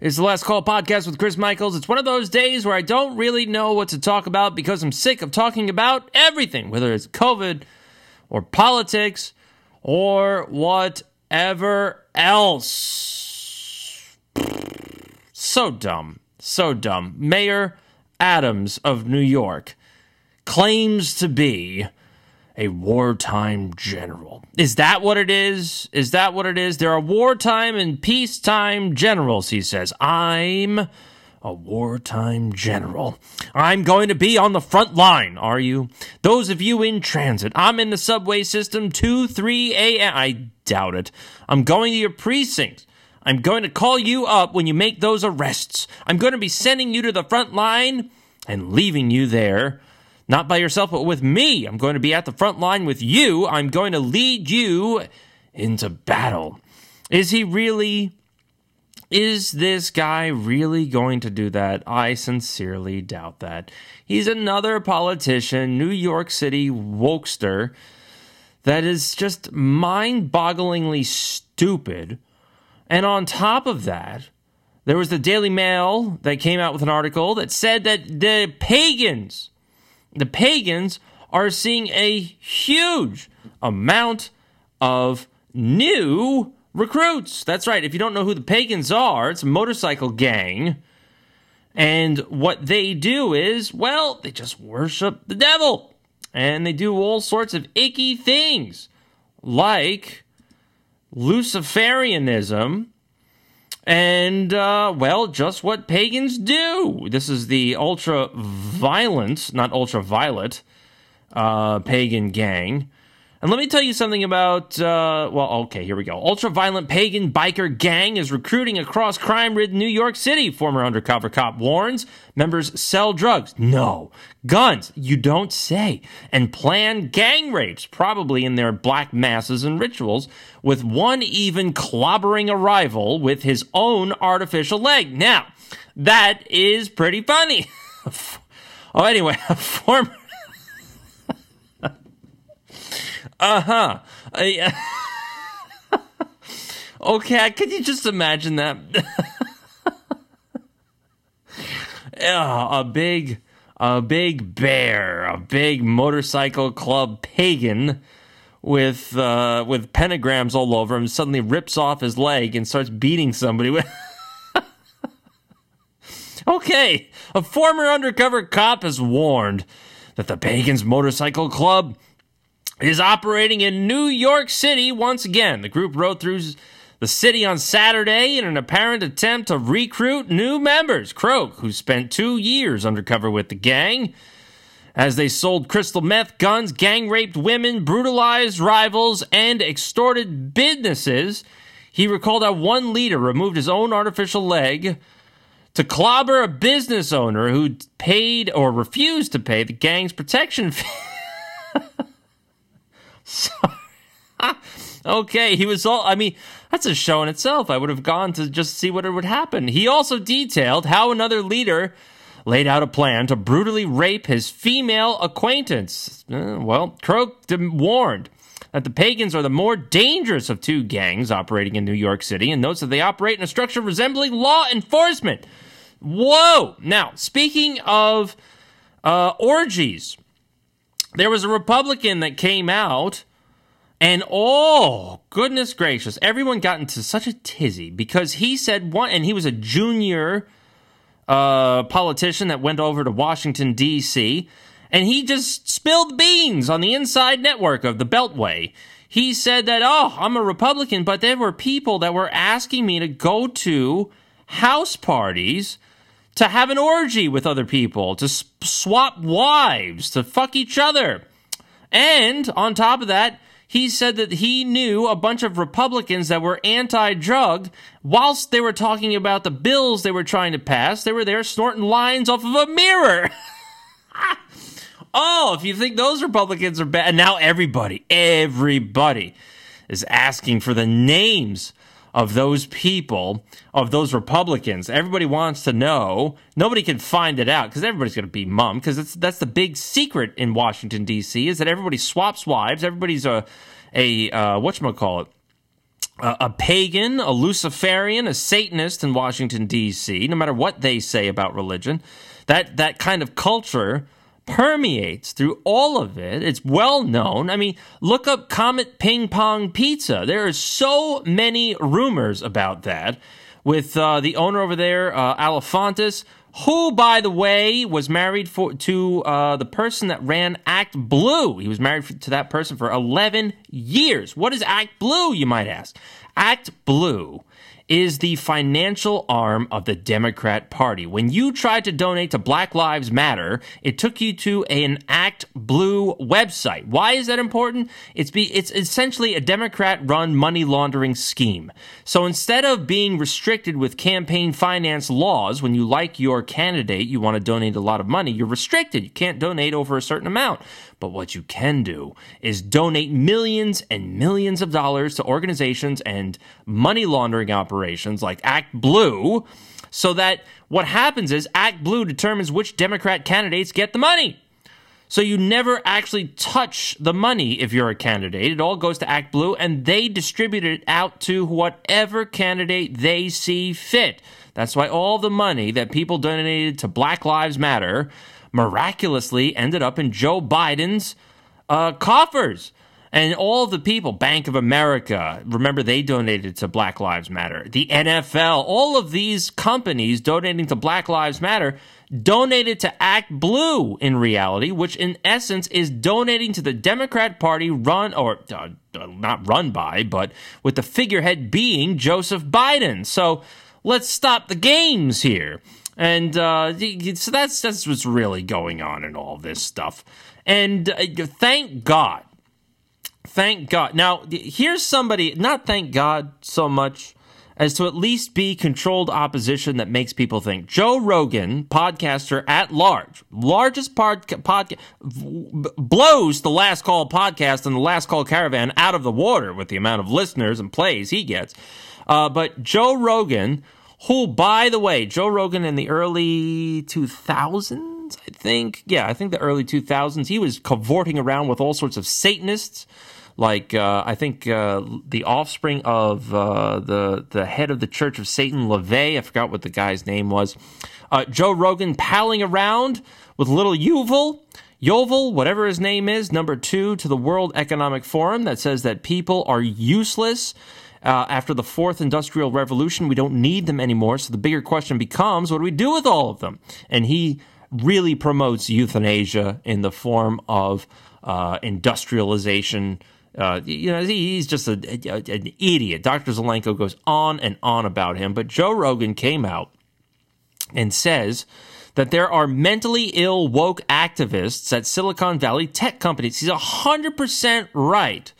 It's the Last Call podcast with Chris Michaels. It's one of those days where I don't really know what to talk about because I'm sick of talking about everything, whether it's COVID or politics or whatever else. So dumb. So dumb. Mayor Adams of New York claims to be a wartime general. Is that what it is? Is that what it is? There are wartime and peacetime generals, he says. I'm a wartime general. I'm going to be on the front line, are you? Those of you in transit, I'm in the subway system 2 3 a.m. I doubt it. I'm going to your precincts. I'm going to call you up when you make those arrests. I'm going to be sending you to the front line and leaving you there not by yourself, but with me. I'm going to be at the front line with you. I'm going to lead you into battle. Is he really? Is this guy really going to do that? I sincerely doubt that. He's another politician, New York City wokester, that is just mind bogglingly stupid. And on top of that, there was the Daily Mail that came out with an article that said that the pagans the pagans are seeing a huge amount of new recruits. That's right. If you don't know who the pagans are, it's a motorcycle gang. And what they do is, well, they just worship the devil. And they do all sorts of icky things, like Luciferianism and, uh, well, just what pagans do. This is the ultra violent, not ultra violet, uh, pagan gang. And let me tell you something about, uh, well, okay, here we go. Ultra violent pagan biker gang is recruiting across crime ridden New York City, former undercover cop warns. Members sell drugs. No. Guns. You don't say. And plan gang rapes, probably in their black masses and rituals, with one even clobbering a rival with his own artificial leg. Now, that is pretty funny. oh, anyway, a former. Uh-huh. Uh, okay, can you just imagine that? a big a big bear, a big motorcycle club pagan with uh, with pentagrams all over him suddenly rips off his leg and starts beating somebody with Okay, a former undercover cop has warned that the Pagans Motorcycle Club is operating in New York City once again. The group rode through the city on Saturday in an apparent attempt to recruit new members. Croak, who spent two years undercover with the gang, as they sold crystal meth, guns, gang raped women, brutalized rivals, and extorted businesses. He recalled how one leader removed his own artificial leg to clobber a business owner who paid or refused to pay the gang's protection fee. okay, he was all. I mean, that's a show in itself. I would have gone to just see what it would happen. He also detailed how another leader laid out a plan to brutally rape his female acquaintance. Uh, well, Croak warned that the pagans are the more dangerous of two gangs operating in New York City and notes that they operate in a structure resembling law enforcement. Whoa! Now, speaking of uh, orgies, there was a Republican that came out, and oh, goodness gracious, everyone got into such a tizzy because he said one, and he was a junior uh, politician that went over to Washington, D.C., and he just spilled beans on the inside network of the Beltway. He said that, oh, I'm a Republican, but there were people that were asking me to go to house parties to have an orgy with other people, to swap wives, to fuck each other. And on top of that, he said that he knew a bunch of Republicans that were anti drug. Whilst they were talking about the bills they were trying to pass, they were there snorting lines off of a mirror. oh, if you think those Republicans are bad, now everybody, everybody is asking for the names of those people, of those Republicans. Everybody wants to know. Nobody can find it out because everybody's going to be mum because that's the big secret in Washington D.C. is that everybody swaps wives. Everybody's a a uh, what call it a, a pagan, a Luciferian, a Satanist in Washington, D.C., no matter what they say about religion, that, that kind of culture permeates through all of it. It's well known. I mean, look up Comet Ping Pong Pizza. There are so many rumors about that with uh, the owner over there, uh, who, by the way, was married for, to uh, the person that ran Act Blue. He was married to that person for 11 years. What is Act Blue, you might ask? Act Blue is the financial arm of the Democrat Party. When you tried to donate to Black Lives Matter, it took you to an Act Blue website. Why is that important? It's be, it's essentially a Democrat run money laundering scheme. So instead of being restricted with campaign finance laws, when you like your candidate, you want to donate a lot of money, you're restricted. You can't donate over a certain amount. But what you can do is donate millions and millions of dollars to organizations and money laundering operations like Act Blue so that what happens is Act Blue determines which Democrat candidates get the money. So you never actually touch the money if you're a candidate. It all goes to Act Blue and they distribute it out to whatever candidate they see fit. That's why all the money that people donated to Black Lives Matter miraculously ended up in Joe Biden's uh, coffers. And all the people, Bank of America, remember they donated to Black Lives Matter. The NFL, all of these companies donating to Black Lives Matter donated to Act Blue in reality, which in essence is donating to the Democrat Party run, or uh, not run by, but with the figurehead being Joseph Biden. So let's stop the games here. And uh, so that's that's what's really going on in all this stuff. And uh, thank God, thank God. Now here's somebody. Not thank God so much as to at least be controlled opposition that makes people think. Joe Rogan, podcaster at large, largest pod, podcast, blows the Last Call podcast and the Last Call Caravan out of the water with the amount of listeners and plays he gets. Uh, but Joe Rogan who, by the way, Joe Rogan in the early 2000s, I think. Yeah, I think the early 2000s, he was cavorting around with all sorts of Satanists. Like uh, I think uh, the offspring of uh, the the head of the Church of Satan, LaVey, I forgot what the guy's name was. Uh, Joe Rogan palling around with little Yuval, Yovel, whatever his name is, number two to the World Economic Forum that says that people are useless uh, after the fourth industrial revolution, we don't need them anymore. So the bigger question becomes, what do we do with all of them? And he really promotes euthanasia in the form of uh, industrialization. Uh, you know, he's just a, a, an idiot. Dr. Zelenko goes on and on about him, but Joe Rogan came out and says that there are mentally ill woke activists at Silicon Valley tech companies. He's 100% right.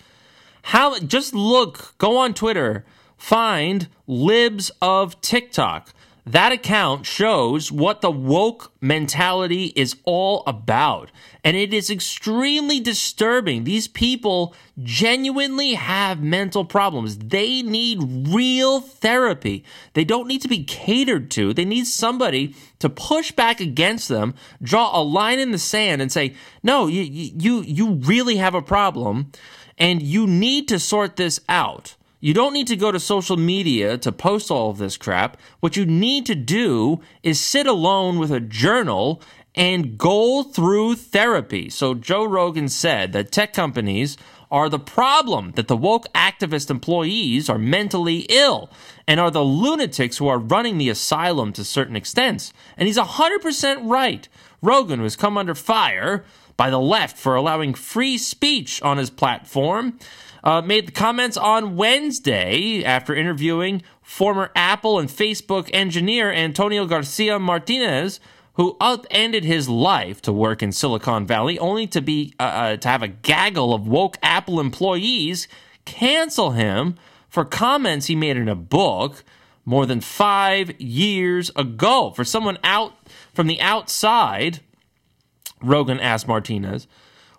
How just look, go on Twitter, find libs of TikTok. That account shows what the woke mentality is all about. And it is extremely disturbing. These people genuinely have mental problems. They need real therapy. They don't need to be catered to. They need somebody to push back against them, draw a line in the sand and say, no, you, you, you really have a problem and you need to sort this out. You don't need to go to social media to post all of this crap. What you need to do is sit alone with a journal and go through therapy. So Joe Rogan said that tech companies are the problem, that the woke activist employees are mentally ill and are the lunatics who are running the asylum to certain extents. And he's 100% right. Rogan has come under fire by the left for allowing free speech on his platform. Uh, made the comments on Wednesday after interviewing former Apple and Facebook engineer Antonio Garcia Martinez, who upended his life to work in Silicon Valley, only to be uh, uh, to have a gaggle of woke Apple employees cancel him for comments he made in a book more than five years ago. For someone out from the outside Rogan asked Martinez,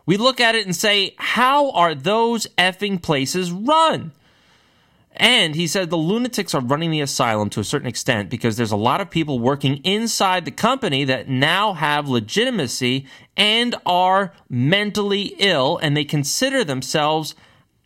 we look at it and say, how are those effing places run? And he said the lunatics are running the asylum to a certain extent because there's a lot of people working inside the company that now have legitimacy and are mentally ill and they consider themselves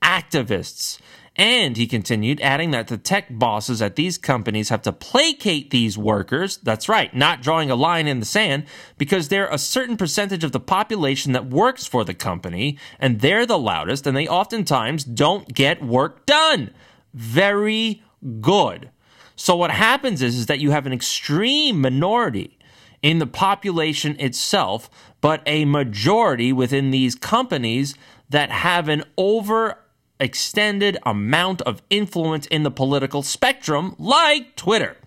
activists. And he continued, adding that the tech bosses at these companies have to placate these workers. That's right, not drawing a line in the sand, because they're a certain percentage of the population that works for the company, and they're the loudest, and they oftentimes don't get work done. Very good. So what happens is, is that you have an extreme minority in the population itself, but a majority within these companies that have an over extended amount of influence in the political spectrum, like Twitter.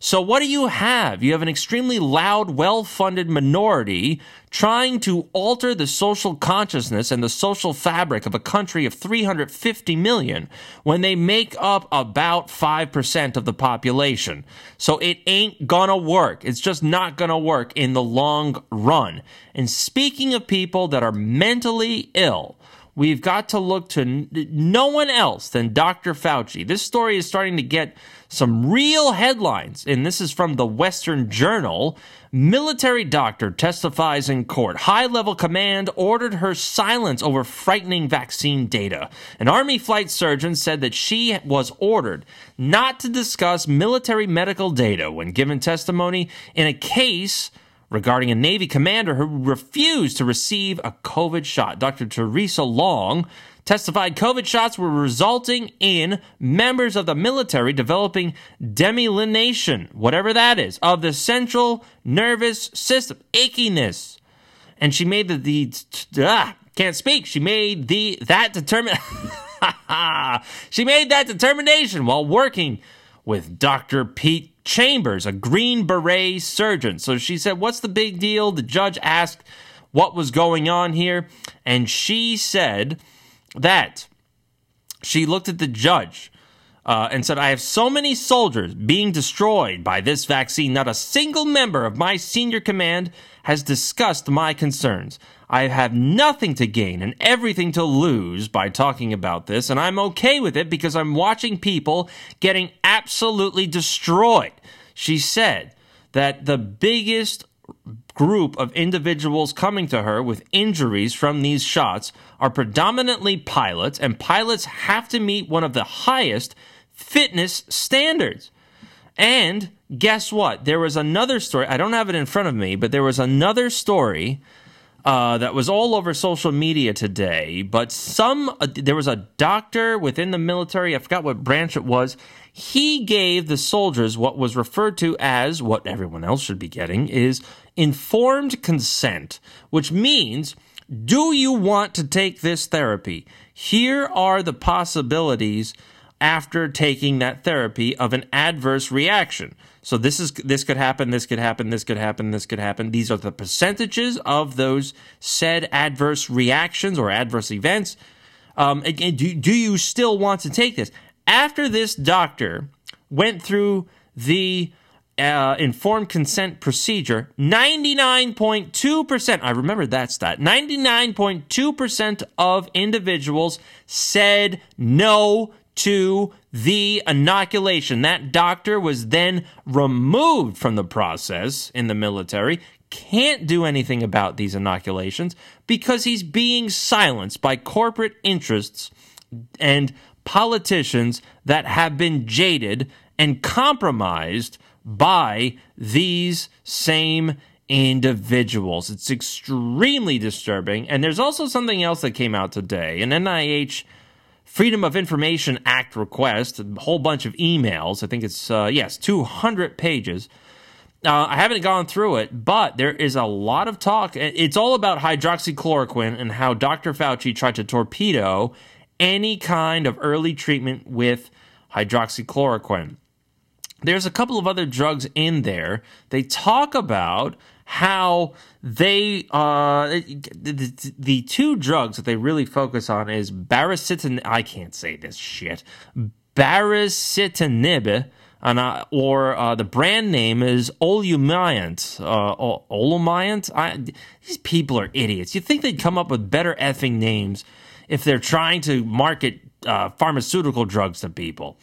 So, what do you have? You have an extremely loud, well funded minority trying to alter the social consciousness and the social fabric of a country of 350 million when they make up about 5% of the population. So, it ain't gonna work. It's just not gonna work in the long run. And speaking of people that are mentally ill, we've got to look to no one else than Dr. Fauci. This story is starting to get some real headlines, and this is from the Western Journal. Military doctor testifies in court. High level command ordered her silence over frightening vaccine data. An Army flight surgeon said that she was ordered not to discuss military medical data when given testimony in a case regarding a Navy commander who refused to receive a COVID shot. Dr. Theresa Long testified COVID shots were resulting in members of the military developing demyelination, whatever that is, of the central nervous system, achiness. And she made the, the ah, can't speak. She made the that determine she made that determination while working with Dr. Pete Chambers, a Green Beret surgeon. So she said, What's the big deal? The judge asked what was going on here. And she said that she looked at the judge uh, and said, I have so many soldiers being destroyed by this vaccine. Not a single member of my senior command has discussed my concerns. I have nothing to gain and everything to lose by talking about this, and I'm okay with it because I'm watching people getting absolutely destroyed. She said that the biggest group of individuals coming to her with injuries from these shots are predominantly pilots, and pilots have to meet one of the highest fitness standards. And guess what? There was another story. I don't have it in front of me, but there was another story uh, that was all over social media today. But some, uh, there was a doctor within the military, I forgot what branch it was. He gave the soldiers what was referred to as what everyone else should be getting is informed consent, which means do you want to take this therapy? Here are the possibilities after taking that therapy of an adverse reaction. So this is this could happen, this could happen, this could happen, this could happen. These are the percentages of those said adverse reactions or adverse events. Um, again, do, do you still want to take this? After this doctor went through the uh, informed consent procedure, 99.2%, I remember that stat, 99.2% of individuals said no to the inoculation. That doctor was then removed from the process in the military, can't do anything about these inoculations because he's being silenced by corporate interests and politicians that have been jaded and compromised by these same individuals. It's extremely disturbing. And there's also something else that came out today. An NIH Freedom of Information Act request, a whole bunch of emails. I think it's, uh, yes, 200 pages. Uh, I haven't gone through it, but there is a lot of talk. It's all about hydroxychloroquine and how Dr. Fauci tried to torpedo any kind of early treatment with hydroxychloroquine. There's a couple of other drugs in there. They talk about how they uh the, the, two drugs that they really focus on is baricitinib I can't say this shit baricitinib and, uh, or uh, the brand name is Olumiant. Uh, Olumiant? I, these people are idiots. You'd think they'd come up with better effing names if they're trying to market uh, pharmaceutical drugs to people.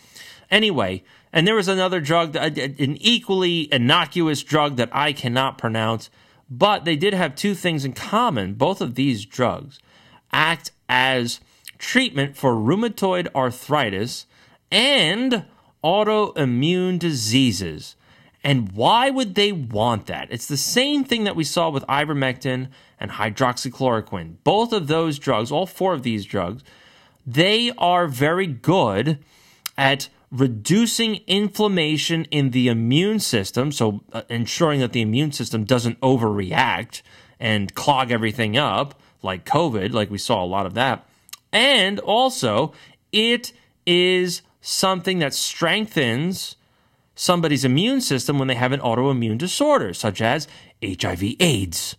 Anyway, and there was another drug, uh, an equally innocuous drug that I cannot pronounce, but they did have two things in common. Both of these drugs act as treatment for rheumatoid arthritis and autoimmune diseases. And why would they want that? It's the same thing that we saw with ivermectin and hydroxychloroquine. Both of those drugs, all four of these drugs, they are very good at reducing inflammation in the immune system, so uh, ensuring that the immune system doesn't overreact and clog everything up like COVID, like we saw a lot of that. And also, it is something that strengthens somebody's immune system when they have an autoimmune disorder, such as HIV AIDS.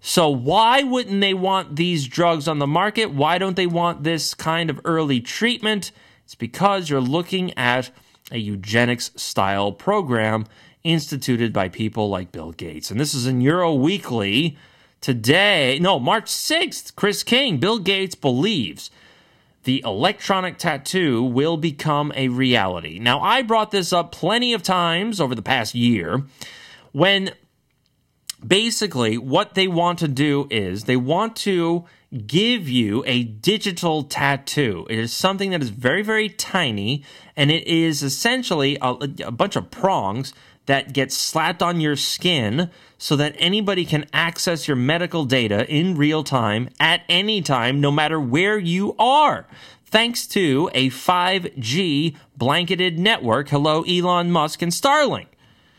So, why wouldn't they want these drugs on the market? Why don't they want this kind of early treatment? It's because you're looking at a eugenics style program instituted by people like Bill Gates. And this is in Euro Weekly today. No, March 6th. Chris King, Bill Gates believes the electronic tattoo will become a reality. Now, I brought this up plenty of times over the past year when basically what they want to do is they want to give you a digital tattoo. It is something that is very, very tiny, and it is essentially a, a bunch of prongs that get slapped on your skin so that anybody can access your medical data in real time at any time, no matter where you are. Thanks to a 5G blanketed network. Hello, Elon Musk and Starlink.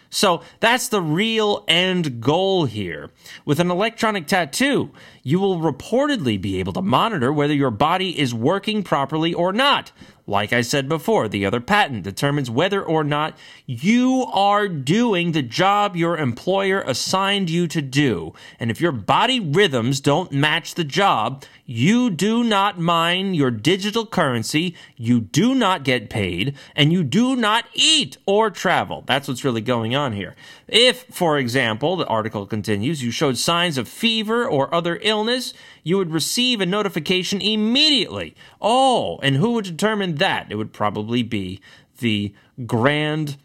So that's the real end goal here. With an electronic tattoo, you will reportedly be able to monitor whether your body is working properly or not. Like I said before, the other patent determines whether or not you are doing the job your employer assigned you to do. And if your body rhythms don't match the job, you do not mine your digital currency, you do not get paid, and you do not eat or travel. That's what's really going on here. If, for example, the article continues, you showed signs of fever or other illness, you would receive a notification immediately. Oh, and who would determine that? It would probably be the grand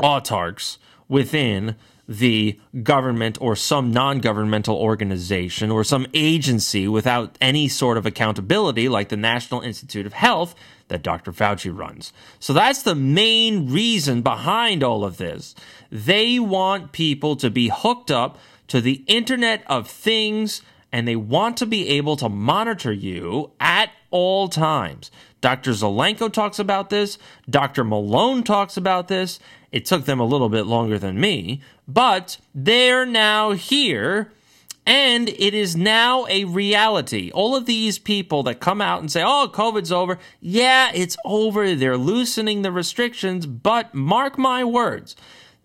autarchs within the government or some non governmental organization or some agency without any sort of accountability, like the National Institute of Health that Dr. Fauci runs. So that's the main reason behind all of this. They want people to be hooked up to the Internet of Things and they want to be able to monitor you at all times. Dr. Zelenko talks about this. Dr. Malone talks about this. It took them a little bit longer than me, but they're now here and it is now a reality. All of these people that come out and say, oh, COVID's over. Yeah, it's over. They're loosening the restrictions, but mark my words,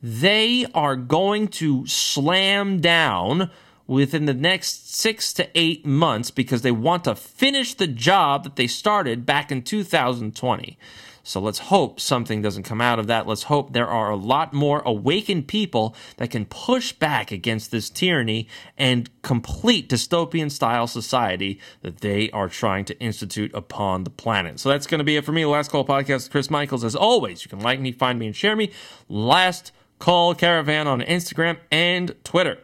they are going to slam down within the next six to eight months because they want to finish the job that they started back in 2020. So let's hope something doesn't come out of that. Let's hope there are a lot more awakened people that can push back against this tyranny and complete dystopian style society that they are trying to institute upon the planet. So that's going to be it for me. Last Call Podcast, Chris Michaels. As always, you can like me, find me, and share me. Last Call Caravan on Instagram and Twitter.